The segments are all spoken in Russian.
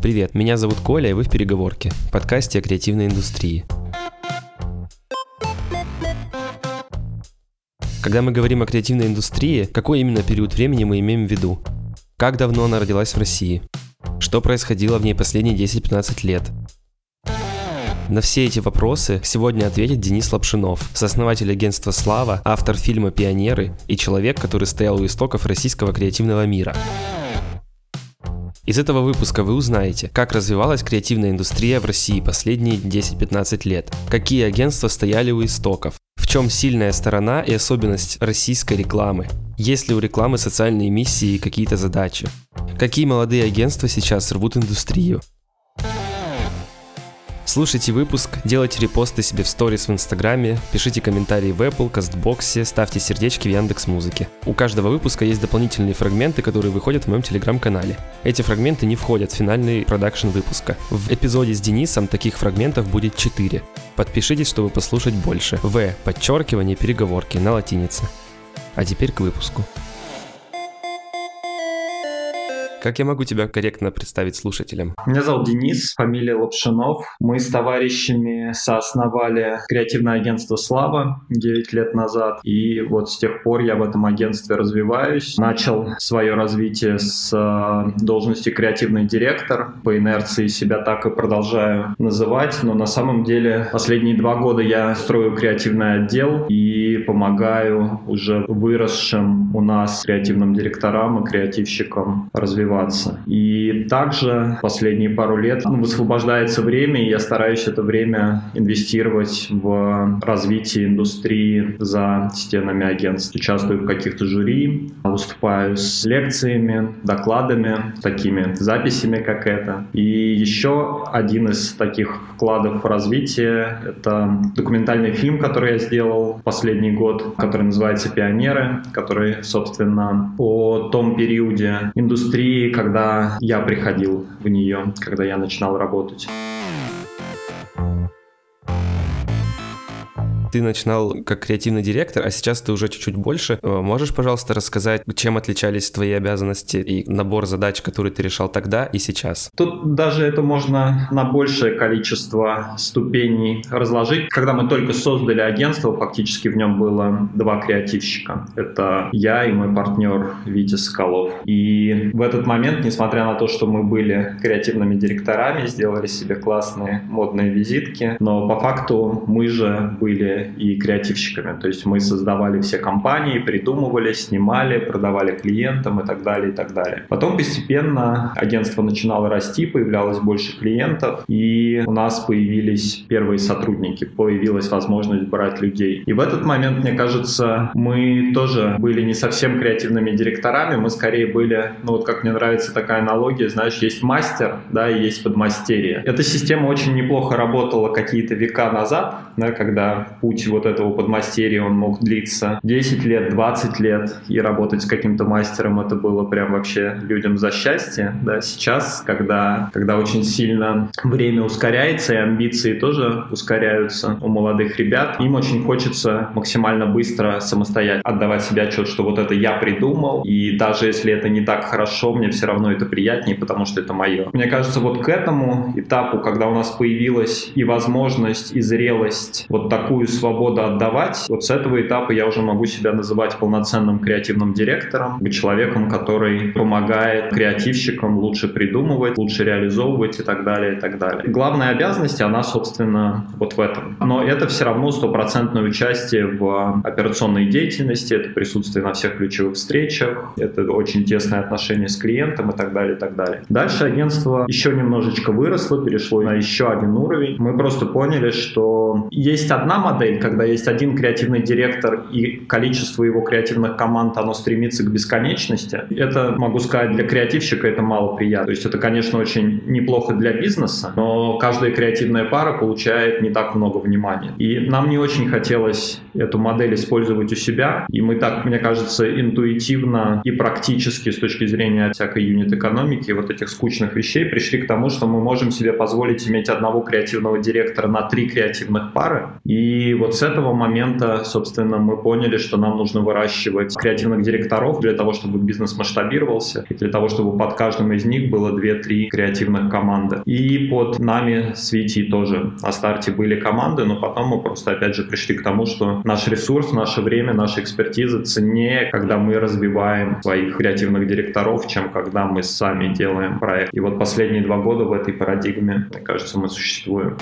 Привет, меня зовут Коля, и вы в «Переговорке» – подкасте о креативной индустрии. Когда мы говорим о креативной индустрии, какой именно период времени мы имеем в виду? Как давно она родилась в России? Что происходило в ней последние 10-15 лет? На все эти вопросы сегодня ответит Денис Лапшинов, сооснователь агентства «Слава», автор фильма «Пионеры» и человек, который стоял у истоков российского креативного мира. Из этого выпуска вы узнаете, как развивалась креативная индустрия в России последние 10-15 лет, какие агентства стояли у истоков, в чем сильная сторона и особенность российской рекламы, есть ли у рекламы социальные миссии и какие-то задачи, какие молодые агентства сейчас рвут индустрию, Слушайте выпуск, делайте репосты себе в сторис в Инстаграме, пишите комментарии в Apple, Кастбоксе, ставьте сердечки в Яндекс Музыке. У каждого выпуска есть дополнительные фрагменты, которые выходят в моем телеграм-канале. Эти фрагменты не входят в финальный продакшн выпуска. В эпизоде с Денисом таких фрагментов будет 4. Подпишитесь, чтобы послушать больше. В. Подчеркивание переговорки на латинице. А теперь к выпуску. Как я могу тебя корректно представить слушателям? Меня зовут Денис, фамилия Лапшинов. Мы с товарищами соосновали креативное агентство «Слава» 9 лет назад. И вот с тех пор я в этом агентстве развиваюсь. Начал свое развитие с э, должности креативный директор. По инерции себя так и продолжаю называть. Но на самом деле последние два года я строю креативный отдел и помогаю уже выросшим у нас креативным директорам и креативщикам развиваться развиваться. И также последние пару лет ну, высвобождается время, и я стараюсь это время инвестировать в развитие индустрии за стенами агентств. Участвую в каких-то жюри, выступаю с лекциями, докладами, такими записями, как это. И еще один из таких вкладов в развитие — это документальный фильм, который я сделал последний год, который называется «Пионеры», который, собственно, о том периоде индустрии, когда я приходил в нее, когда я начинал работать. Ты начинал как креативный директор, а сейчас ты уже чуть-чуть больше. Э, можешь, пожалуйста, рассказать, чем отличались твои обязанности и набор задач, которые ты решал тогда и сейчас? Тут даже это можно на большее количество ступеней разложить. Когда мы только создали агентство, фактически в нем было два креативщика. Это я и мой партнер Витя Соколов. И в этот момент, несмотря на то, что мы были креативными директорами, сделали себе классные модные визитки, но по факту мы же были и креативщиками. То есть мы создавали все компании, придумывали, снимали, продавали клиентам и так далее, и так далее. Потом постепенно агентство начинало расти, появлялось больше клиентов, и у нас появились первые сотрудники, появилась возможность брать людей. И в этот момент, мне кажется, мы тоже были не совсем креативными директорами, мы скорее были, ну вот как мне нравится такая аналогия, знаешь, есть мастер, да, и есть подмастерье. Эта система очень неплохо работала какие-то века назад, да, когда путь вот этого подмастерья, он мог длиться 10 лет, 20 лет, и работать с каким-то мастером это было прям вообще людям за счастье, да, сейчас, когда, когда очень сильно время ускоряется, и амбиции тоже ускоряются у молодых ребят, им очень хочется максимально быстро самостоятельно отдавать себе отчет, что вот это я придумал, и даже если это не так хорошо, мне все равно это приятнее, потому что это мое. Мне кажется, вот к этому этапу, когда у нас появилась и возможность, и зрелость вот такую свобода отдавать, вот с этого этапа я уже могу себя называть полноценным креативным директором, человеком, который помогает креативщикам лучше придумывать, лучше реализовывать и так далее, и так далее. Главная обязанность, она, собственно, вот в этом. Но это все равно стопроцентное участие в операционной деятельности, это присутствие на всех ключевых встречах, это очень тесное отношение с клиентом и так далее, и так далее. Дальше агентство еще немножечко выросло, перешло на еще один уровень. Мы просто поняли, что есть одна модель, модель, когда есть один креативный директор и количество его креативных команд, оно стремится к бесконечности, это, могу сказать, для креативщика это мало приятно. То есть это, конечно, очень неплохо для бизнеса, но каждая креативная пара получает не так много внимания. И нам не очень хотелось эту модель использовать у себя, и мы так, мне кажется, интуитивно и практически с точки зрения всякой юнит-экономики вот этих скучных вещей пришли к тому, что мы можем себе позволить иметь одного креативного директора на три креативных пары, и вот с этого момента, собственно, мы поняли, что нам нужно выращивать креативных директоров для того, чтобы бизнес масштабировался, и для того, чтобы под каждым из них было 2-3 креативных команды. И под нами с Витей тоже на старте были команды, но потом мы просто, опять же, пришли к тому, что наш ресурс, наше время, наша экспертиза ценнее, когда мы развиваем своих креативных директоров, чем когда мы сами делаем проект. И вот последние два года в этой парадигме, мне кажется, мы существуем.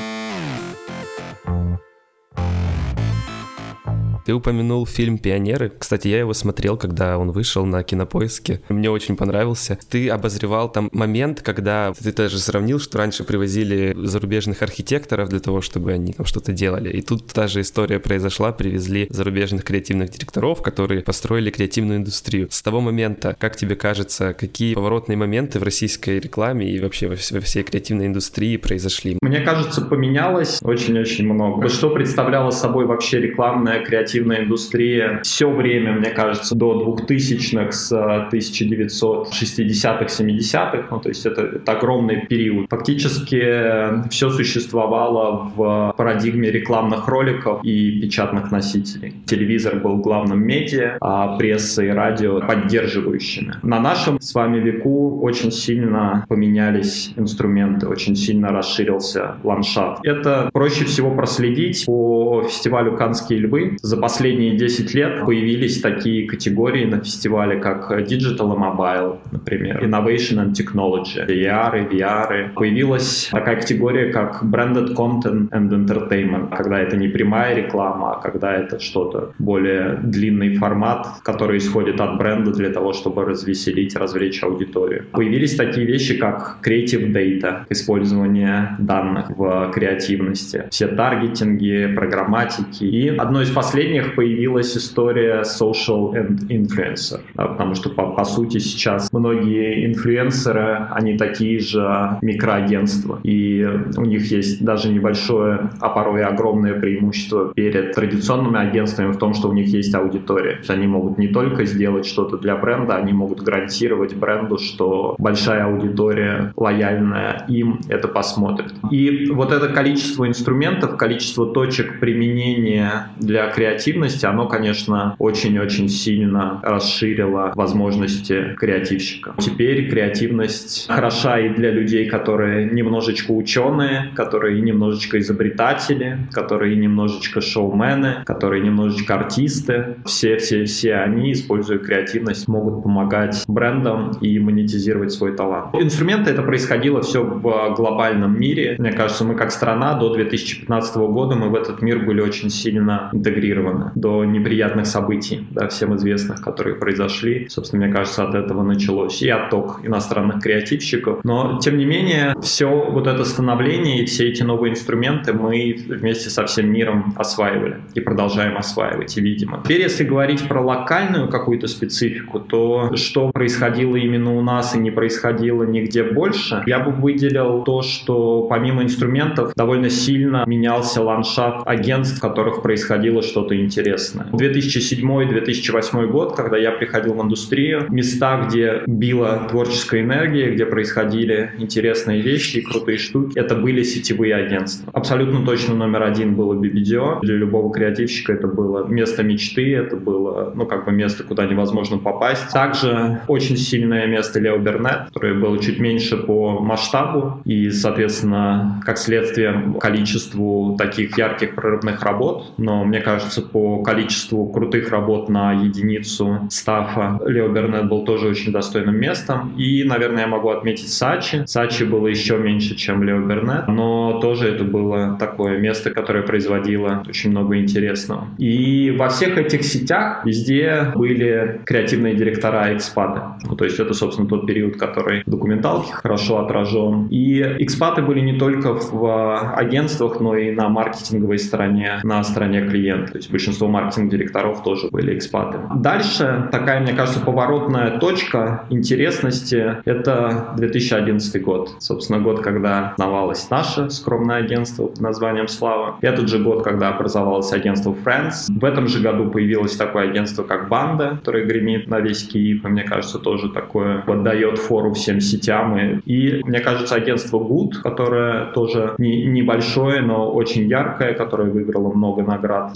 Ты упомянул фильм «Пионеры». Кстати, я его смотрел, когда он вышел на Кинопоиске. Мне очень понравился. Ты обозревал там момент, когда ты даже сравнил, что раньше привозили зарубежных архитекторов для того, чтобы они там что-то делали. И тут та же история произошла. Привезли зарубежных креативных директоров, которые построили креативную индустрию. С того момента, как тебе кажется, какие поворотные моменты в российской рекламе и вообще во всей креативной индустрии произошли? Мне кажется, поменялось очень-очень много. Что представляла собой вообще рекламная креативная креативная индустрия все время, мне кажется, до 2000-х, с 1960-х, 70-х, ну, то есть это, это огромный период. Фактически э, все существовало в парадигме рекламных роликов и печатных носителей. Телевизор был главным медиа, а пресса и радио поддерживающими. На нашем с вами веку очень сильно поменялись инструменты, очень сильно расширился ландшафт. Это проще всего проследить по фестивалю «Канские львы». За последние 10 лет появились такие категории на фестивале, как Digital и Mobile, например, Innovation and Technology, AR, VR. Появилась такая категория, как Branded Content and Entertainment, когда это не прямая реклама, а когда это что-то более длинный формат, который исходит от бренда для того, чтобы развеселить, развлечь аудиторию. Появились такие вещи, как Creative Data, использование данных в креативности, все таргетинги, программатики. И одно из последних приложениях появилась история social and influencer, да, потому что по, по сути сейчас многие инфлюенсеры, они такие же микроагентства, и у них есть даже небольшое, а порой огромное преимущество перед традиционными агентствами в том, что у них есть аудитория. То есть они могут не только сделать что-то для бренда, они могут гарантировать бренду, что большая аудитория лояльная им это посмотрит. И вот это количество инструментов, количество точек применения для креатива креативности, оно, конечно, очень-очень сильно расширило возможности креативщика. Теперь креативность хороша и для людей, которые немножечко ученые, которые немножечко изобретатели, которые немножечко шоумены, которые немножечко артисты. Все-все-все они, используя креативность, могут помогать брендам и монетизировать свой талант. Инструменты это происходило все в глобальном мире. Мне кажется, мы как страна до 2015 года мы в этот мир были очень сильно интегрированы сделано до неприятных событий, да, всем известных, которые произошли. Собственно, мне кажется, от этого началось и отток иностранных креативщиков. Но, тем не менее, все вот это становление и все эти новые инструменты мы вместе со всем миром осваивали и продолжаем осваивать, и видимо. Теперь, если говорить про локальную какую-то специфику, то что происходило именно у нас и не происходило нигде больше, я бы выделил то, что помимо инструментов довольно сильно менялся ландшафт агентств, в которых происходило что-то интересное. 2007-2008 год, когда я приходил в индустрию, места, где била творческая энергия, где происходили интересные вещи и крутые штуки, это были сетевые агентства. Абсолютно точно номер один было BBDO. Для любого креативщика это было место мечты, это было, ну, как бы место, куда невозможно попасть. Также очень сильное место Лео Бернет, которое было чуть меньше по масштабу и, соответственно, как следствие количеству таких ярких прорывных работ. Но мне кажется, по количеству крутых работ на единицу стафа Лео Бернет был тоже очень достойным местом. И, наверное, я могу отметить Сачи. Сачи было еще меньше, чем Лео Бернет, но тоже это было такое место, которое производило очень много интересного. И во всех этих сетях везде были креативные директора экспаты. Ну, то есть это, собственно, тот период, который в документалке хорошо отражен. И экспаты были не только в агентствах, но и на маркетинговой стороне, на стороне клиента. То есть большинство маркетинг-директоров тоже были экспаты. Дальше такая, мне кажется, поворотная точка интересности — это 2011 год. Собственно, год, когда основалось наше скромное агентство под названием «Слава». Этот же год, когда образовалось агентство Friends. В этом же году появилось такое агентство, как «Банда», которое гремит на весь Киев, и мне кажется, тоже такое отдает фору всем сетям. И, и мне кажется, агентство Good, которое тоже не, небольшое, но очень яркое, которое выиграло много наград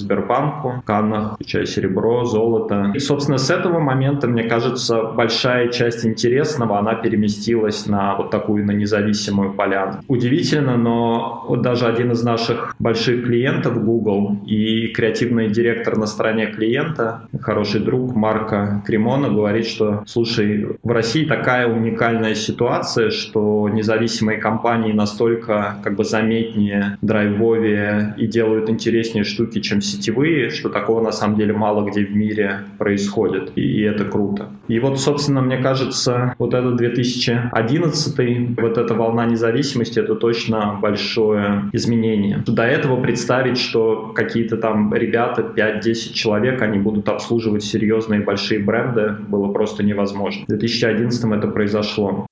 Сбербанку, Каннах, включая серебро, золото. И, собственно, с этого момента, мне кажется, большая часть интересного, она переместилась на вот такую, на независимую поляну. Удивительно, но вот даже один из наших больших клиентов, Google, и креативный директор на стороне клиента, хороший друг Марка Кремона, говорит, что, слушай, в России такая уникальная ситуация, что независимые компании настолько как бы заметнее, драйвовее и делают интереснее штуки, чем сетевые, что такого на самом деле мало где в мире происходит, и это круто. И вот, собственно, мне кажется, вот этот 2011, вот эта волна независимости, это точно большое изменение. До этого представить, что какие-то там ребята, 5-10 человек, они будут обслуживать серьезные большие бренды, было просто невозможно. В 2011 это произошло.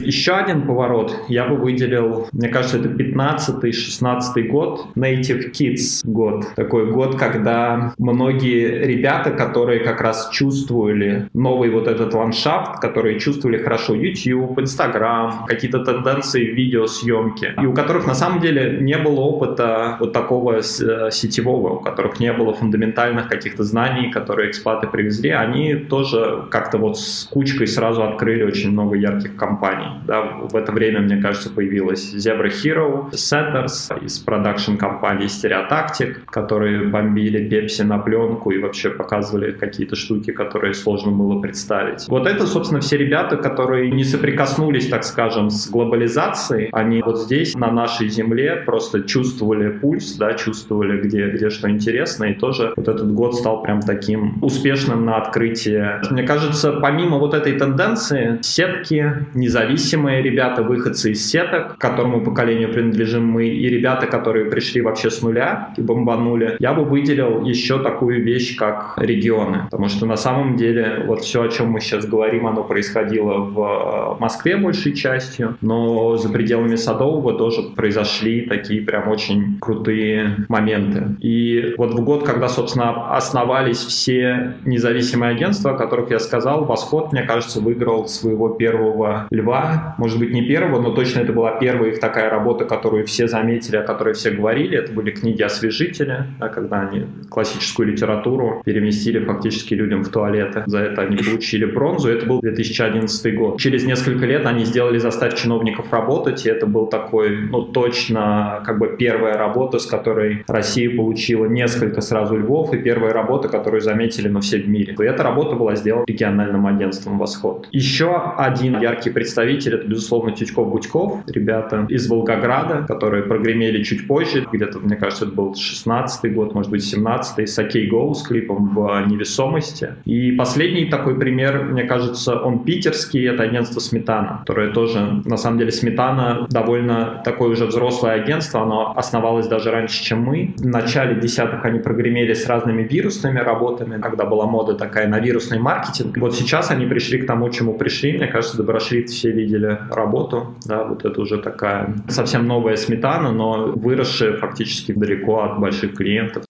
Еще один поворот я бы выделил, мне кажется, это 15-16 год, Native Kids год. Такой год, когда многие ребята, которые как раз чувствовали новый вот этот ландшафт, которые чувствовали хорошо YouTube, Instagram, какие-то тенденции в видеосъемке, и у которых на самом деле не было опыта вот такого э, сетевого, у которых не было фундаментальных каких-то знаний, которые экспаты привезли, они тоже как-то вот с кучкой сразу открыли очень много ярких компаний. Да, в это время, мне кажется, появилась Zebra Hero, Setters из продакшн-компании Stereotactic, которые бомбили Pepsi на пленку и вообще показывали какие-то штуки, которые сложно было представить. Вот это, собственно, все ребята, которые не соприкоснулись, так скажем, с глобализацией. Они вот здесь, на нашей земле, просто чувствовали пульс, да, чувствовали, где, где что интересно, и тоже вот этот год стал прям таким успешным на открытие. Мне кажется, помимо вот этой тенденции, сетки, независимые независимые ребята, выходцы из сеток, к которому поколению принадлежим мы, и ребята, которые пришли вообще с нуля и бомбанули, я бы выделил еще такую вещь, как регионы. Потому что на самом деле вот все, о чем мы сейчас говорим, оно происходило в э, Москве большей частью, но за пределами Садового тоже произошли такие прям очень крутые моменты. И вот в год, когда, собственно, основались все независимые агентства, о которых я сказал, Восход, мне кажется, выиграл своего первого льва может быть не первого, но точно это была первая их такая работа, которую все заметили, о которой все говорили. Это были книги-освежители, да, когда они классическую литературу переместили фактически людям в туалеты. За это они получили бронзу. Это был 2011 год. Через несколько лет они сделали «Заставь чиновников работать», и это был такой, ну, точно как бы первая работа, с которой Россия получила несколько сразу львов, и первая работа, которую заметили, ну, все в мире. И эта работа была сделана региональным агентством «Восход». Еще один яркий представитель представитель, это, безусловно, Тючков-Бутьков, ребята из Волгограда, которые прогремели чуть позже, где-то, мне кажется, это был 16 год, может быть, 17-й, с Окей Go с клипом в невесомости. И последний такой пример, мне кажется, он питерский, это агентство Сметана, которое тоже, на самом деле, Сметана довольно такое уже взрослое агентство, оно основалось даже раньше, чем мы. В начале десятых они прогремели с разными вирусными работами, когда была мода такая на вирусный маркетинг. Вот сейчас они пришли к тому, чему пришли. Мне кажется, Доброшрифт все видели работу, да, вот это уже такая совсем новая сметана, но выросшая фактически далеко от больших клиентов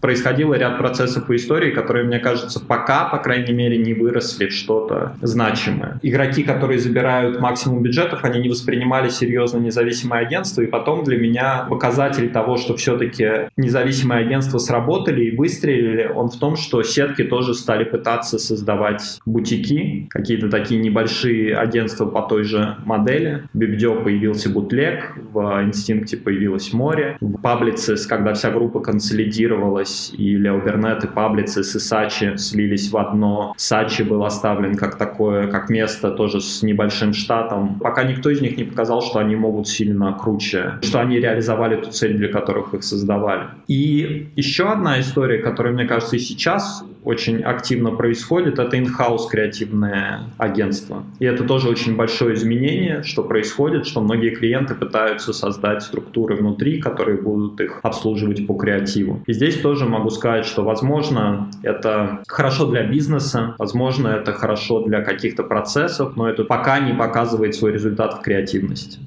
происходило ряд процессов и историй, которые, мне кажется, пока, по крайней мере, не выросли в что-то значимое. Игроки, которые забирают максимум бюджетов, они не воспринимали серьезно независимое агентство, и потом для меня показатель того, что все-таки независимые агентства сработали и выстрелили, он в том, что сетки тоже стали пытаться создавать бутики, какие-то такие небольшие агентства по той же модели. В Бибдё появился бутлег, в Инстинкте появилось море, в Паблицес, когда вся группа консолидировалась, поменялось, и Лео Бернет, и Паблицис, и Сачи слились в одно. Сачи был оставлен как такое, как место тоже с небольшим штатом. Пока никто из них не показал, что они могут сильно круче, что они реализовали ту цель, для которых их создавали. И еще одна история, которая, мне кажется, и сейчас очень активно происходит, это in-house креативное агентство. И это тоже очень большое изменение, что происходит, что многие клиенты пытаются создать структуры внутри, которые будут их обслуживать по креативу. И здесь тоже могу сказать, что, возможно, это хорошо для бизнеса, возможно, это хорошо для каких-то процессов, но это пока не показывает свой результат в креативности.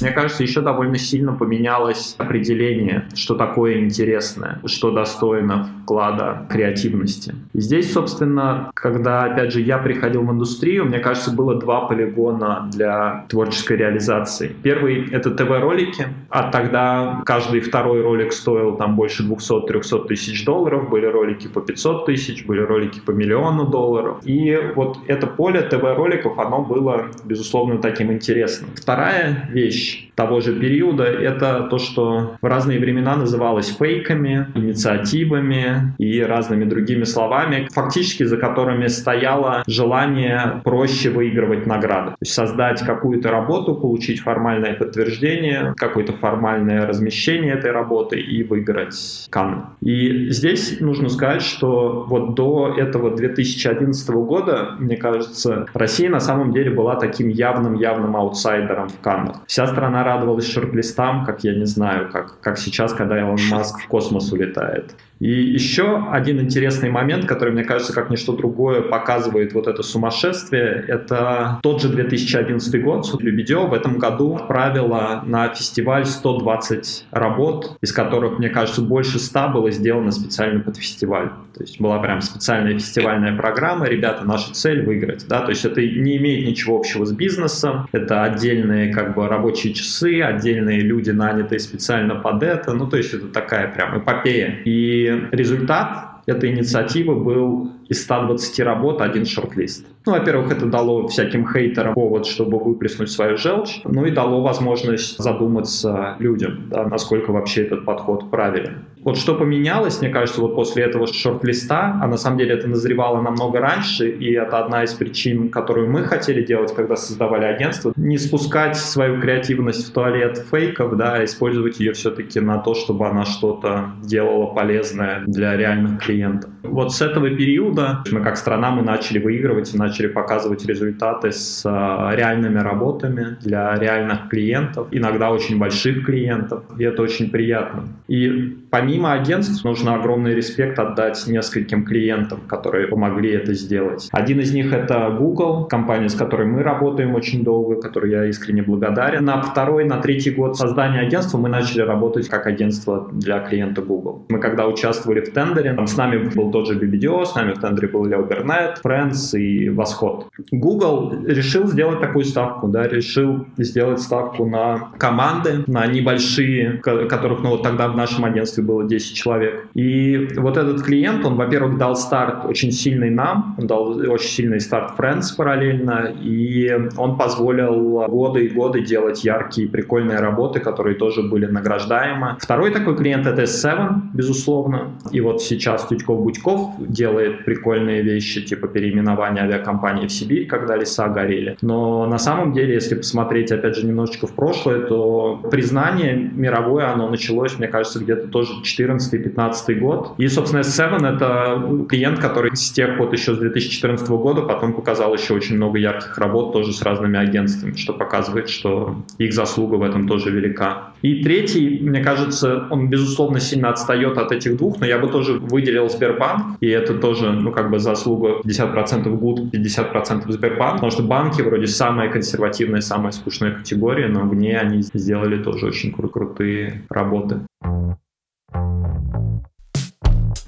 Мне кажется, еще довольно сильно поменялось определение, что такое интересное, что достойно вклада креативности. И здесь, собственно, когда, опять же, я приходил в индустрию, мне кажется, было два полигона для творческой реализации. Первый — это ТВ-ролики, а тогда каждый второй ролик стоил там больше 200-300 тысяч долларов, были ролики по 500 тысяч, были ролики по миллиону долларов. И вот это поле ТВ-роликов, оно было, безусловно, таким интересным. Вторая вещь, English того же периода, это то, что в разные времена называлось фейками, инициативами и разными другими словами, фактически за которыми стояло желание проще выигрывать награды. То есть создать какую-то работу, получить формальное подтверждение, какое-то формальное размещение этой работы и выиграть Канны. И здесь нужно сказать, что вот до этого 2011 года, мне кажется, Россия на самом деле была таким явным-явным аутсайдером в Каннах. Вся страна страна радовалась шорт-листам, как я не знаю, как, как сейчас, когда Илон Маск в космос улетает. И еще один интересный момент, который, мне кажется, как ничто другое показывает вот это сумасшествие, это тот же 2011 год. Суд Лебедев в этом году отправила на фестиваль 120 работ, из которых, мне кажется, больше 100 было сделано специально под фестиваль. То есть была прям специальная фестивальная программа. Ребята, наша цель выиграть. Да? То есть это не имеет ничего общего с бизнесом. Это отдельные как бы рабочие часы, отдельные люди, нанятые специально под это. Ну, то есть это такая прям эпопея. И результат этой инициативы был из 120 работ один шорт-лист. Ну, во-первых, это дало всяким хейтерам повод, чтобы выплеснуть свою желчь, ну и дало возможность задуматься людям, да, насколько вообще этот подход правилен. Вот что поменялось, мне кажется, вот после этого шорт-листа, а на самом деле это назревало намного раньше, и это одна из причин, которую мы хотели делать, когда создавали агентство, не спускать свою креативность в туалет фейков, да, а использовать ее все-таки на то, чтобы она что-то делала полезное для реальных клиентов. Вот с этого периода мы как страна мы начали выигрывать и начали показывать результаты с а, реальными работами для реальных клиентов, иногда очень больших клиентов, и это очень приятно. И помимо агентств нужно огромный респект отдать нескольким клиентам, которые помогли это сделать. Один из них это Google, компания, с которой мы работаем очень долго, которой я искренне благодарен. На второй, на третий год создания агентства мы начали работать как агентство для клиента Google. Мы когда участвовали в тендере, там с нами был тот же BBDO, с нами в тендере был Leo Burnett, Friends и Восход. Google решил сделать такую ставку, да, решил сделать ставку на команды, на небольшие, которых, ну, вот тогда в нашем агентстве было 10 человек. И вот этот клиент, он, во-первых, дал старт очень сильный нам, он дал очень сильный старт Friends параллельно, и он позволил годы и годы делать яркие, прикольные работы, которые тоже были награждаемы. Второй такой клиент — это S7, безусловно. И вот сейчас Тютьков-Будьков делает прикольные вещи, типа переименования авиакомпании в Сибирь, когда леса горели. Но на самом деле, если посмотреть, опять же, немножечко в прошлое, то признание мировое, оно началось, мне кажется, где-то тоже 14-15 год. И, собственно, S7 — это клиент, который с тех вот еще с 2014 года потом показал еще очень много ярких работ тоже с разными агентствами, что показывает, что их заслуга в этом тоже велика. И третий, мне кажется, он, безусловно, сильно отстает от этих двух, но я бы тоже выделил Сбербанк, и это тоже, ну, как бы заслуга 50% ГУД, 50% Сбербанк, потому что банки вроде самая консервативная, самая скучная категория, но в ней они сделали тоже очень кру- крутые работы.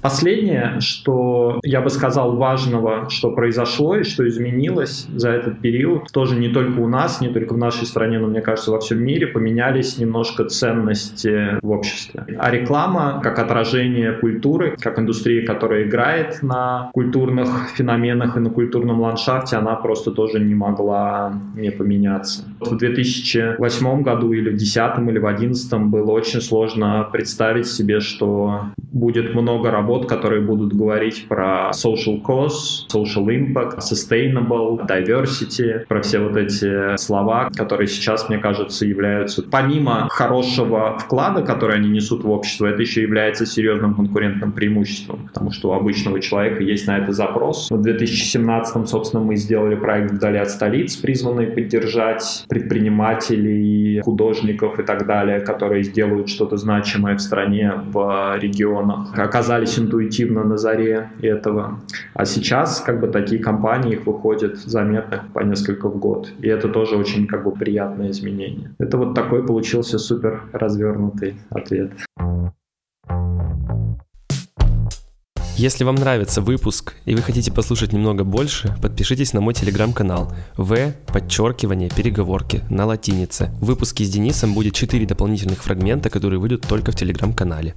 Последнее, что я бы сказал важного, что произошло и что изменилось за этот период, тоже не только у нас, не только в нашей стране, но, мне кажется, во всем мире поменялись немножко ценности в обществе. А реклама, как отражение культуры, как индустрия, которая играет на культурных феноменах и на культурном ландшафте, она просто тоже не могла не поменяться. В 2008 году или в 2010 или в 2011 было очень сложно представить себе, что будет много работ, которые будут говорить про social cause, social impact, sustainable, diversity, про все вот эти слова, которые сейчас, мне кажется, являются, помимо хорошего вклада, который они несут в общество, это еще является серьезным конкурентным преимуществом, потому что у обычного человека есть на это запрос. В 2017, собственно, мы сделали проект «Вдали от столиц», призванный поддержать предпринимателей, художников и так далее, которые сделают что-то значимое в стране, в регионах, оказались интуитивно на заре этого. А сейчас как бы такие компании, их выходит заметных по несколько в год. И это тоже очень как бы приятное изменение. Это вот такой получился супер развернутый ответ. Если вам нравится выпуск и вы хотите послушать немного больше, подпишитесь на мой телеграм-канал В, подчеркивание, переговорки на латинице. В выпуске с Денисом будет 4 дополнительных фрагмента, которые выйдут только в телеграм-канале.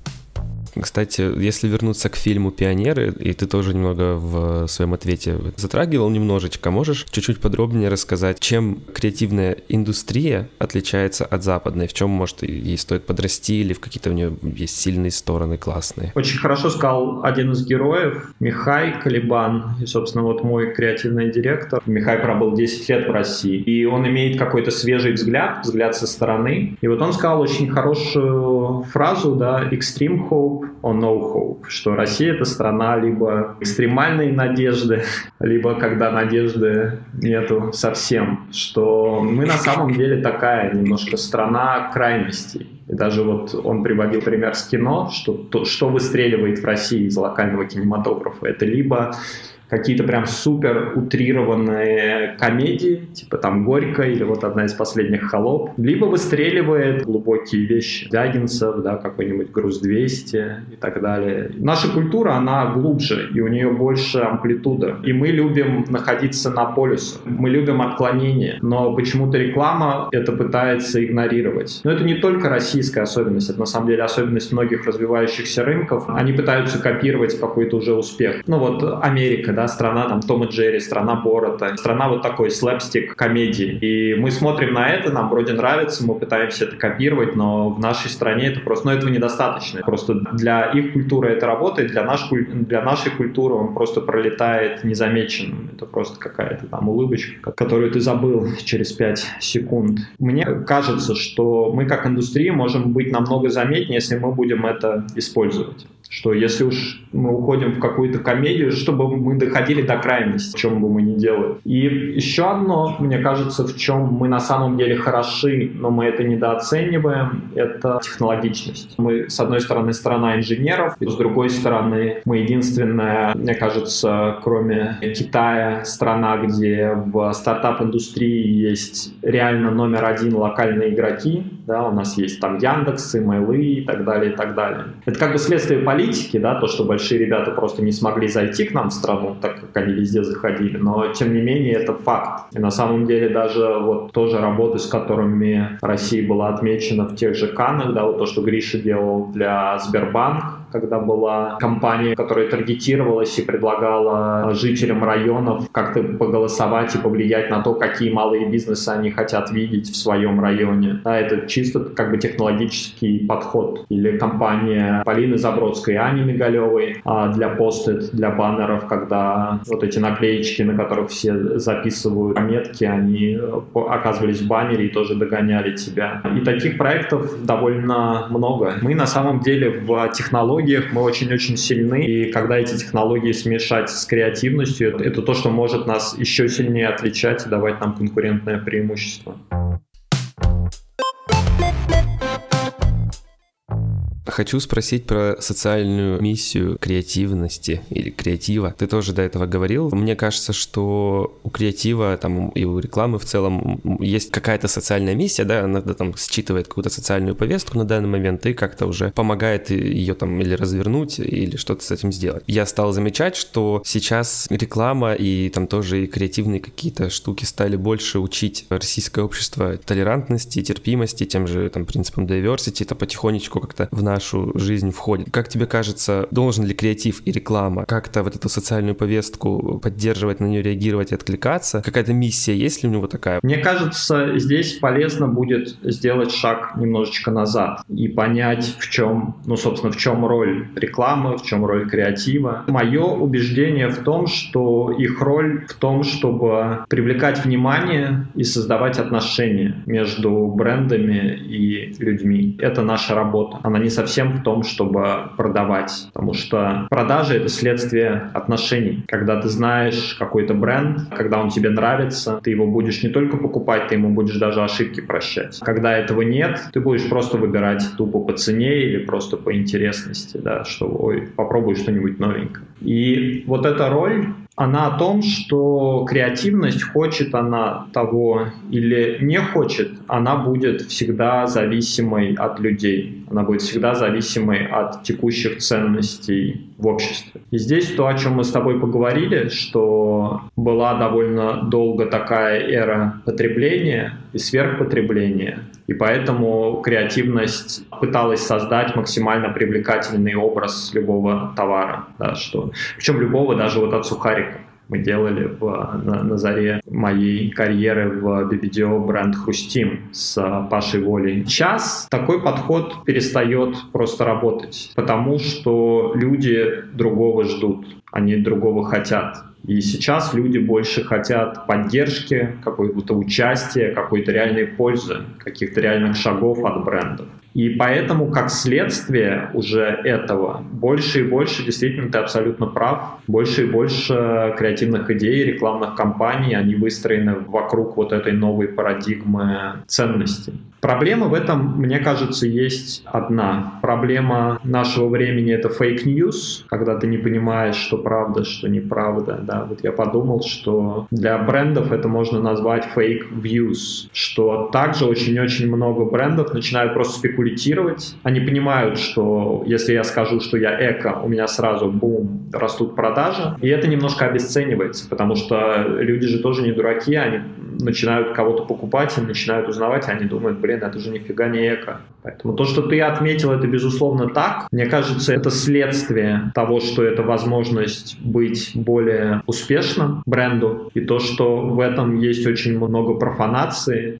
Кстати, если вернуться к фильму «Пионеры», и ты тоже немного в своем ответе затрагивал немножечко, можешь чуть-чуть подробнее рассказать, чем креативная индустрия отличается от западной, в чем, может, ей стоит подрасти, или в какие-то у нее есть сильные стороны классные? Очень хорошо сказал один из героев, Михай Калибан, и, собственно, вот мой креативный директор. Михай пробыл 10 лет в России, и он имеет какой-то свежий взгляд, взгляд со стороны. И вот он сказал очень хорошую фразу, да, «extreme hope hope no hope, что Россия это страна либо экстремальной надежды, либо когда надежды нету совсем, что мы на самом деле такая немножко страна крайностей. И даже вот он приводил пример с кино, что то, что выстреливает в России из локального кинематографа, это либо какие-то прям супер утрированные комедии, типа там «Горько» или вот одна из последних «Холоп», либо выстреливает глубокие вещи Дягинцев, да, какой-нибудь «Груз-200» и так далее. Наша культура, она глубже, и у нее больше амплитуда. И мы любим находиться на полюсе, мы любим отклонения, но почему-то реклама это пытается игнорировать. Но это не только российская особенность, это на самом деле особенность многих развивающихся рынков. Они пытаются копировать какой-то уже успех. Ну вот Америка, да, страна там Том и Джерри, страна Борота, страна вот такой слэпстик комедии. И мы смотрим на это, нам вроде нравится, мы пытаемся это копировать, но в нашей стране это просто, но этого недостаточно. Просто для их культуры это работает, для, наш, для нашей культуры он просто пролетает незамеченным. Это просто какая-то там улыбочка, которую ты забыл через 5 секунд. Мне кажется, что мы как индустрия можем быть намного заметнее, если мы будем это использовать что если уж мы уходим в какую-то комедию, чтобы мы доходили до крайности, чем бы мы ни делали. И еще одно, мне кажется, в чем мы на самом деле хороши, но мы это недооцениваем, это технологичность. Мы, с одной стороны, страна инженеров, и с другой стороны, мы единственная, мне кажется, кроме Китая, страна, где в стартап-индустрии есть реально номер один локальные игроки. Да, у нас есть там Яндекс, Mail и так далее, и так далее. Это как бы следствие политики, да, то, что большие ребята просто не смогли зайти к нам в страну, так как они везде заходили, но тем не менее это факт. И на самом деле даже вот тоже работы, с которыми Россия была отмечена в тех же Каннах, да, вот то, что Гриша делал для Сбербанк, когда была компания, которая таргетировалась и предлагала жителям районов как-то поголосовать и повлиять на то, какие малые бизнесы они хотят видеть в своем районе. Да, это чисто как бы технологический подход. Или компания Полины Забродской и Ани Мигалевой а, для постит, для баннеров, когда вот эти наклеечки, на которых все записывают пометки, они оказывались в баннере и тоже догоняли тебя. И таких проектов довольно много. Мы на самом деле в технологии технологиях мы очень-очень сильны, и когда эти технологии смешать с креативностью, это то, что может нас еще сильнее отличать и давать нам конкурентное преимущество. Хочу спросить про социальную миссию креативности или креатива. Ты тоже до этого говорил. Мне кажется, что у креатива там и у рекламы в целом есть какая-то социальная миссия, да, она там считывает какую-то социальную повестку на данный момент и как-то уже помогает ее там или развернуть, или что-то с этим сделать. Я стал замечать, что сейчас реклама и там тоже и креативные какие-то штуки стали больше учить российское общество толерантности, терпимости, тем же там принципам diversity, это потихонечку как-то в наш вашу жизнь входит. Как тебе кажется, должен ли креатив и реклама как-то вот эту социальную повестку поддерживать, на нее реагировать и откликаться? Какая-то миссия есть ли у него такая? Мне кажется, здесь полезно будет сделать шаг немножечко назад и понять, в чем, ну, собственно, в чем роль рекламы, в чем роль креатива. Мое убеждение в том, что их роль в том, чтобы привлекать внимание и создавать отношения между брендами и людьми. Это наша работа. Она не совсем в том, чтобы продавать, потому что продажи — это следствие отношений. Когда ты знаешь какой-то бренд, когда он тебе нравится, ты его будешь не только покупать, ты ему будешь даже ошибки прощать. Когда этого нет, ты будешь просто выбирать тупо по цене или просто по интересности, да, что ой, попробуй что-нибудь новенькое. И вот эта роль она о том, что креативность, хочет она того или не хочет, она будет всегда зависимой от людей. Она будет всегда зависимой от текущих ценностей в обществе. И здесь то, о чем мы с тобой поговорили, что была довольно долго такая эра потребления и сверхпотребления, и поэтому креативность пыталась создать максимально привлекательный образ любого товара, да, что, причем любого даже вот от сухариков мы делали в, на, на заре моей карьеры в BBDO бренд Хрустим с Пашей Волей. Сейчас такой подход перестает просто работать, потому что люди другого ждут, они другого хотят. И сейчас люди больше хотят поддержки, какого-то участия, какой-то реальной пользы, каких-то реальных шагов от брендов. И поэтому, как следствие уже этого, больше и больше, действительно, ты абсолютно прав, больше и больше креативных идей, рекламных кампаний, они выстроены вокруг вот этой новой парадигмы ценностей. Проблема в этом, мне кажется, есть одна. Проблема нашего времени — это fake news, когда ты не понимаешь, что правда, что неправда. Да? Вот я подумал, что для брендов это можно назвать fake views, что также очень-очень много брендов начинают просто спекулировать. Они понимают, что если я скажу, что я эко, у меня сразу бум, растут продажи. И это немножко обесценивается, потому что люди же тоже не дураки, они начинают кого-то покупать и начинают узнавать, они думают, блин, это же нифига не эко. Поэтому то, что ты отметил, это безусловно так. Мне кажется, это следствие того, что это возможность быть более успешным бренду, и то, что в этом есть очень много профанации,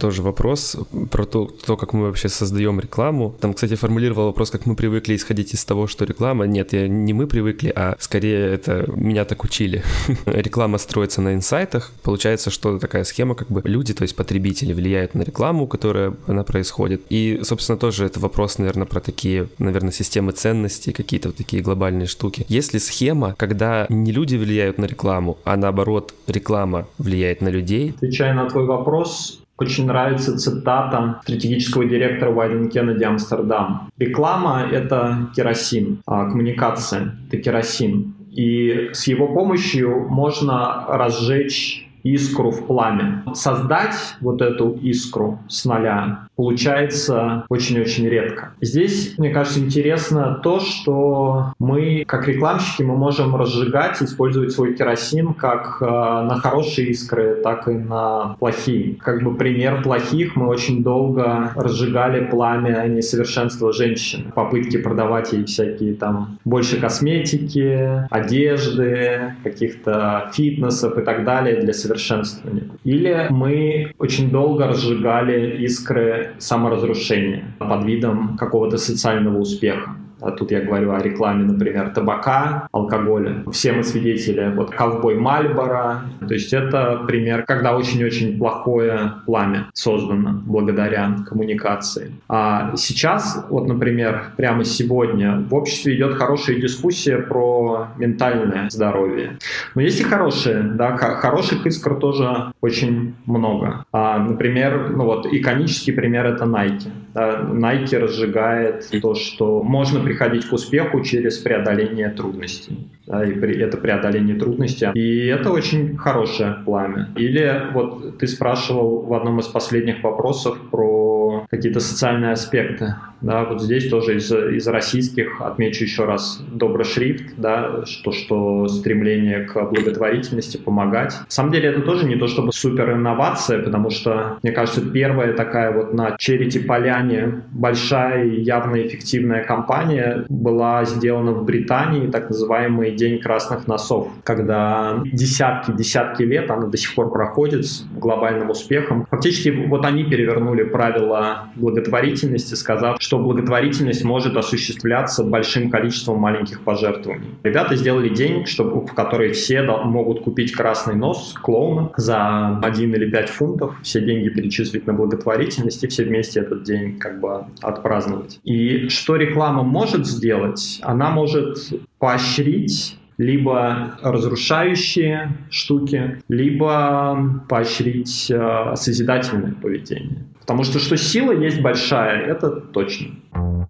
тоже вопрос про то, то, как мы вообще создаем рекламу. Там, кстати, формулировал вопрос, как мы привыкли исходить из того, что реклама... Нет, я, не мы привыкли, а скорее это меня так учили. реклама строится на инсайтах. Получается, что такая схема, как бы люди, то есть потребители, влияют на рекламу, которая она происходит. И, собственно, тоже это вопрос, наверное, про такие, наверное, системы ценностей, какие-то вот такие глобальные штуки. Есть ли схема, когда не люди влияют на рекламу, а наоборот, реклама влияет на людей? Отвечая на твой вопрос, очень нравится цитата стратегического директора Вайден Кеннеди Амстердам. Реклама — это керосин, а коммуникация — это керосин. И с его помощью можно разжечь искру в пламя. Создать вот эту искру с нуля получается очень-очень редко. Здесь, мне кажется, интересно то, что мы, как рекламщики, мы можем разжигать, использовать свой керосин как э, на хорошие искры, так и на плохие. Как бы пример плохих, мы очень долго разжигали пламя несовершенства женщин, попытки продавать ей всякие там больше косметики, одежды, каких-то фитнесов и так далее для совершенствования. Или мы очень долго разжигали искры саморазрушения под видом какого-то социального успеха. А тут я говорю о рекламе, например, табака, алкоголя. Все мы свидетели, вот ковбой Мальбора. То есть это пример, когда очень-очень плохое пламя создано благодаря коммуникации. А сейчас, вот, например, прямо сегодня в обществе идет хорошая дискуссия про ментальное здоровье. Но есть и хорошие, да, хороших искр тоже очень много. А, например, ну вот иконический пример это Nike. Да, Nike разжигает то, что можно приходить к успеху через преодоление трудностей. Да, и при, это преодоление трудностей. И это очень хорошее пламя. Или вот ты спрашивал в одном из последних вопросов про какие-то социальные аспекты. Да, вот здесь тоже из, из российских отмечу еще раз доброшрифт, да, что, что стремление к благотворительности, помогать. На самом деле это тоже не то чтобы супер инновация, потому что, мне кажется, первая такая вот на Черити Поляне большая и явно эффективная кампания была сделана в Британии, так называемый День красных носов, когда десятки-десятки лет она до сих пор проходит с глобальным успехом. Фактически вот они перевернули правила благотворительности, сказав, что благотворительность может осуществляться большим количеством маленьких пожертвований. Ребята сделали день, чтобы, в который все могут купить красный нос клоуна за 1 или 5 фунтов, все деньги перечислить на благотворительность и все вместе этот день как бы отпраздновать. И что реклама может сделать? Она может поощрить либо разрушающие штуки, либо поощрить э, созидательное поведение. Потому что что сила есть большая, это точно.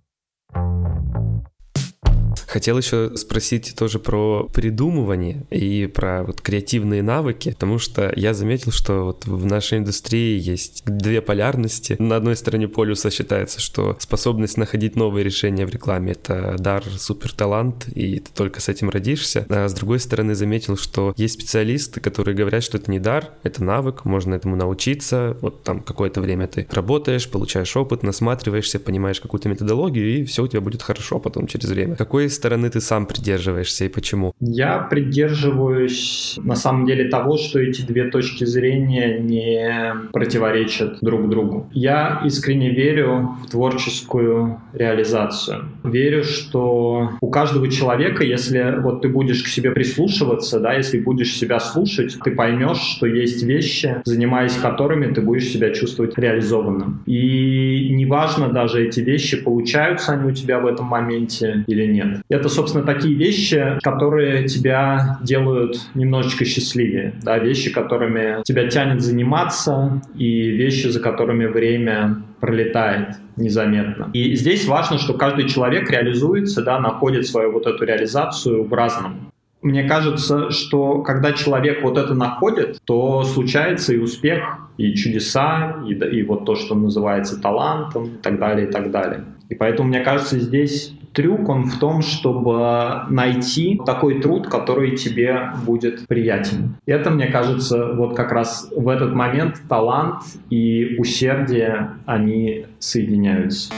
Хотел еще спросить тоже про придумывание и про вот креативные навыки, потому что я заметил, что вот в нашей индустрии есть две полярности. На одной стороне полюса считается, что способность находить новые решения в рекламе — это дар, супер талант, и ты только с этим родишься. А с другой стороны заметил, что есть специалисты, которые говорят, что это не дар, это навык, можно этому научиться. Вот там какое-то время ты работаешь, получаешь опыт, насматриваешься, понимаешь какую-то методологию, и все у тебя будет хорошо потом через время. Какой стороны ты сам придерживаешься и почему? Я придерживаюсь на самом деле того, что эти две точки зрения не противоречат друг другу. Я искренне верю в творческую реализацию. Верю, что у каждого человека, если вот ты будешь к себе прислушиваться, да, если будешь себя слушать, ты поймешь, что есть вещи, занимаясь которыми ты будешь себя чувствовать реализованным. И неважно даже эти вещи, получаются они у тебя в этом моменте или нет. Это, собственно, такие вещи, которые тебя делают немножечко счастливее, да, вещи, которыми тебя тянет заниматься, и вещи, за которыми время пролетает незаметно. И здесь важно, что каждый человек реализуется, да, находит свою вот эту реализацию в разном. Мне кажется, что когда человек вот это находит, то случается и успех, и чудеса, и, и вот то, что называется талантом, и так далее, и так далее. И поэтому, мне кажется, здесь трюк, он в том, чтобы найти такой труд, который тебе будет приятен. Это, мне кажется, вот как раз в этот момент талант и усердие, они соединяются.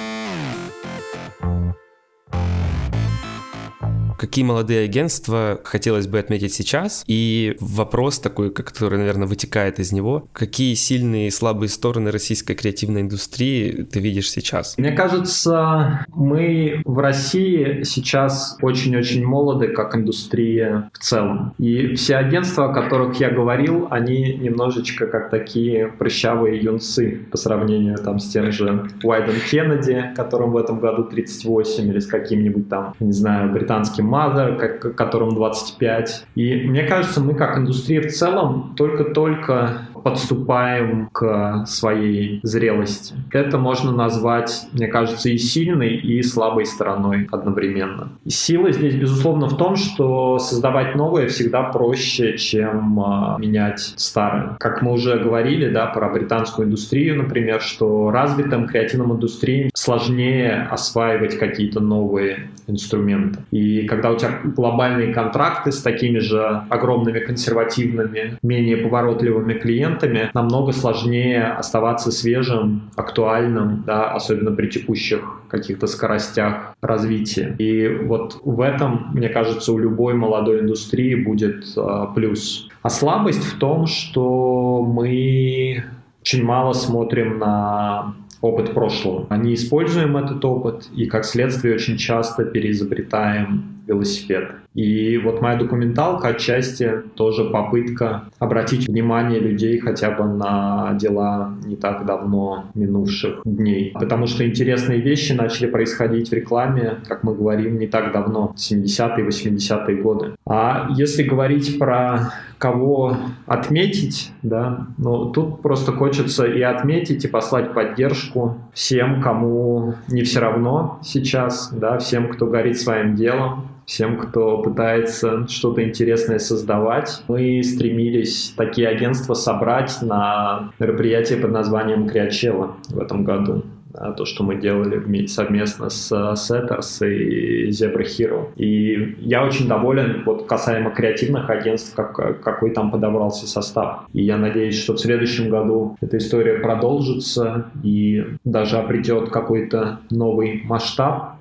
Какие молодые агентства хотелось бы отметить сейчас? И вопрос такой, который, наверное, вытекает из него. Какие сильные и слабые стороны российской креативной индустрии ты видишь сейчас? Мне кажется, мы в России сейчас очень-очень молоды, как индустрия в целом. И все агентства, о которых я говорил, они немножечко как такие прыщавые юнцы по сравнению там с тем же Уайден Кеннеди, которому в этом году 38, или с каким-нибудь там, не знаю, британским Mother, как, которым 25. И мне кажется, мы как индустрия в целом только-только подступаем к своей зрелости. Это можно назвать, мне кажется, и сильной, и слабой стороной одновременно. Сила здесь, безусловно, в том, что создавать новое всегда проще, чем а, менять старое. Как мы уже говорили, да, про британскую индустрию, например, что развитым креативным индустриям сложнее осваивать какие-то новые инструменты. И когда у тебя глобальные контракты с такими же огромными консервативными, менее поворотливыми клиентами, клиентами намного сложнее оставаться свежим, актуальным, да, особенно при текущих каких-то скоростях развития. И вот в этом, мне кажется, у любой молодой индустрии будет э, плюс. А слабость в том, что мы очень мало смотрим на опыт прошлого. Не используем этот опыт и, как следствие, очень часто переизобретаем велосипед. И вот моя документалка отчасти тоже попытка обратить внимание людей хотя бы на дела не так давно минувших дней. Потому что интересные вещи начали происходить в рекламе, как мы говорим, не так давно, 70-е, 80-е годы. А если говорить про кого отметить, да, ну тут просто хочется и отметить, и послать поддержку всем, кому не все равно сейчас, да, всем, кто горит своим делом, всем, кто пытается что-то интересное создавать. Мы стремились такие агентства собрать на мероприятие под названием Криачелла в этом году. а, то, что мы делали совместно с Setters и Zebra Hero. И я очень доволен вот касаемо креативных агентств, как, какой там подобрался состав. И я надеюсь, что в следующем году эта история продолжится и даже обретет какой-то новый масштаб.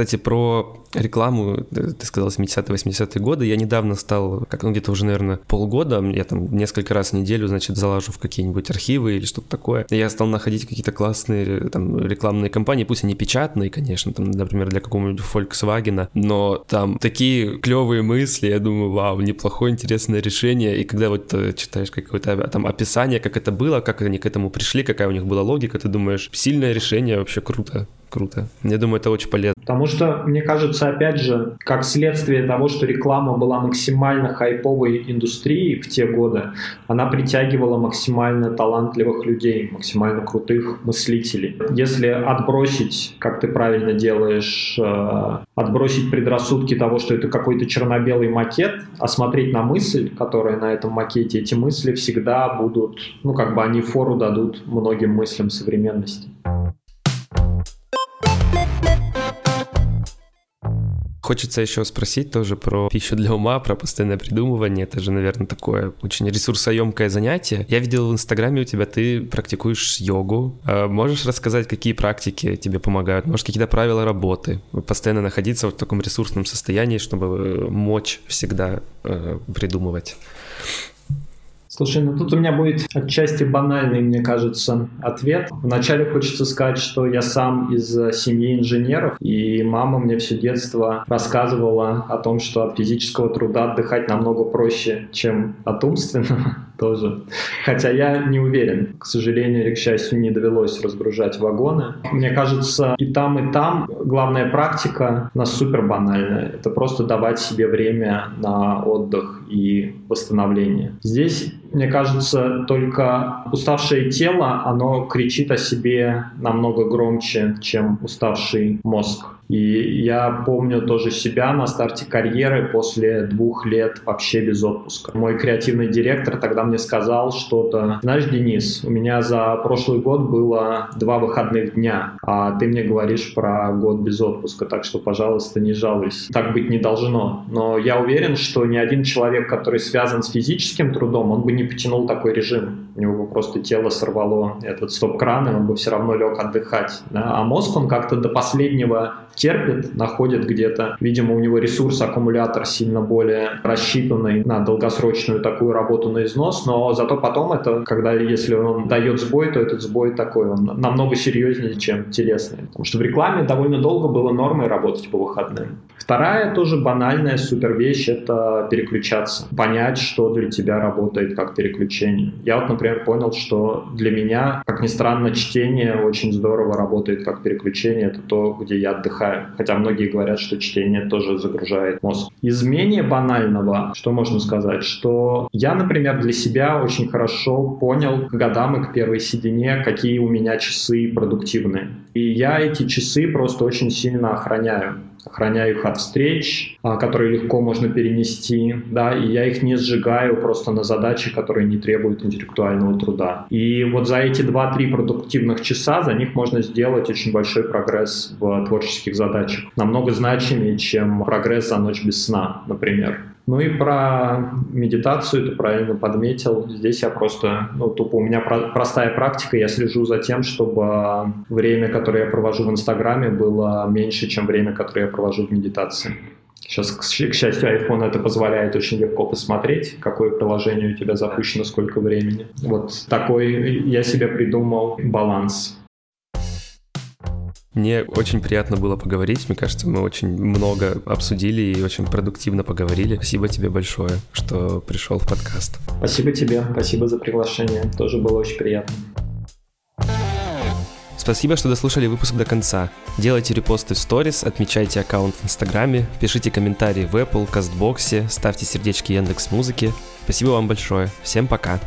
Кстати, про рекламу, э, ты сказал, 70-80-е годы. Я недавно стал, как ну, где-то уже, наверное, полгода, я там несколько раз в неделю, значит, залажу в какие-нибудь архивы или что-то такое. Я стал находить какие-то классные э, там рекламные кампании, пусть они печатные, конечно, там, например, для какого-нибудь Volkswagen, но там такие клевые мысли, я думаю, вау, неплохое, интересное решение. И когда вот э, читаешь какое-то там описание, как это было, как они к этому пришли, какая у них была логика, ты думаешь, сильное решение, вообще круто круто. Я думаю, это очень полезно. Потому что, мне кажется, опять же, как следствие того, что реклама была максимально хайповой индустрией в те годы, она притягивала максимально талантливых людей, максимально крутых мыслителей. Если отбросить, как ты правильно делаешь, э, отбросить предрассудки того, что это какой-то черно-белый макет, а смотреть на мысль, которая на этом макете, эти мысли всегда будут, ну, как бы они фору дадут многим мыслям современности. Хочется еще спросить тоже про пищу для ума, про постоянное придумывание. Это же, наверное, такое очень ресурсоемкое занятие. Я видел в Инстаграме у тебя ты практикуешь йогу. А можешь рассказать, какие практики тебе помогают? Может, какие-то правила работы? Постоянно находиться в таком ресурсном состоянии, чтобы мочь всегда э, придумывать. Слушай, ну тут у меня будет отчасти банальный, мне кажется, ответ. Вначале хочется сказать, что я сам из семьи инженеров, и мама мне все детство рассказывала о том, что от физического труда отдыхать намного проще, чем от умственного тоже. Хотя я не уверен. К сожалению или к счастью, не довелось разгружать вагоны. Мне кажется, и там, и там главная практика у нас супер банальная. Это просто давать себе время на отдых и восстановление. Здесь мне кажется, только уставшее тело, оно кричит о себе намного громче, чем уставший мозг. И я помню тоже себя на старте карьеры после двух лет вообще без отпуска. Мой креативный директор тогда мне сказал что-то, знаешь, Денис, у меня за прошлый год было два выходных дня, а ты мне говоришь про год без отпуска, так что, пожалуйста, не жалуйся. Так быть не должно. Но я уверен, что ни один человек, который связан с физическим трудом, он бы не потянул такой режим. У него бы просто тело сорвало этот стоп-кран, и он бы все равно лег отдыхать. А мозг, он как-то до последнего терпит, находит где-то. Видимо, у него ресурс, аккумулятор сильно более рассчитанный на долгосрочную такую работу на износ, но зато потом это, когда если он дает сбой, то этот сбой такой, он намного серьезнее, чем телесный. Потому что в рекламе довольно долго было нормой работать по выходным. Вторая тоже банальная супер вещь – это переключаться. Понять, что для тебя работает как переключение. Я вот, например, понял, что для меня, как ни странно, чтение очень здорово работает как переключение. Это то, где я отдыхаю. Хотя многие говорят, что чтение тоже загружает мозг. Из менее банального, что можно сказать, что я, например, для себя очень хорошо понял к годам и к первой седине, какие у меня часы продуктивные. И я эти часы просто очень сильно охраняю охраняю их от встреч, а, которые легко можно перенести, да, и я их не сжигаю просто на задачи, которые не требуют интеллектуального труда. И вот за эти 2-3 продуктивных часа за них можно сделать очень большой прогресс в творческих задачах. Намного значимее, чем прогресс за ночь без сна, например. Ну и про медитацию ты правильно подметил. Здесь я просто, ну, тупо у меня про- простая практика. Я слежу за тем, чтобы время, которое я провожу в Инстаграме, было меньше, чем время, которое я провожу в медитации. Сейчас, к счастью, iPhone это позволяет очень легко посмотреть, какое приложение у тебя запущено, сколько времени. Вот такой я себе придумал баланс. Мне очень приятно было поговорить. Мне кажется, мы очень много обсудили и очень продуктивно поговорили. Спасибо тебе большое, что пришел в подкаст. Спасибо тебе, спасибо за приглашение. Тоже было очень приятно. Спасибо, что дослушали выпуск до конца. Делайте репосты в сторис, отмечайте аккаунт в Инстаграме, пишите комментарии в Apple, Кастбоксе, ставьте сердечки Яндекс Музыки. Спасибо вам большое. Всем пока.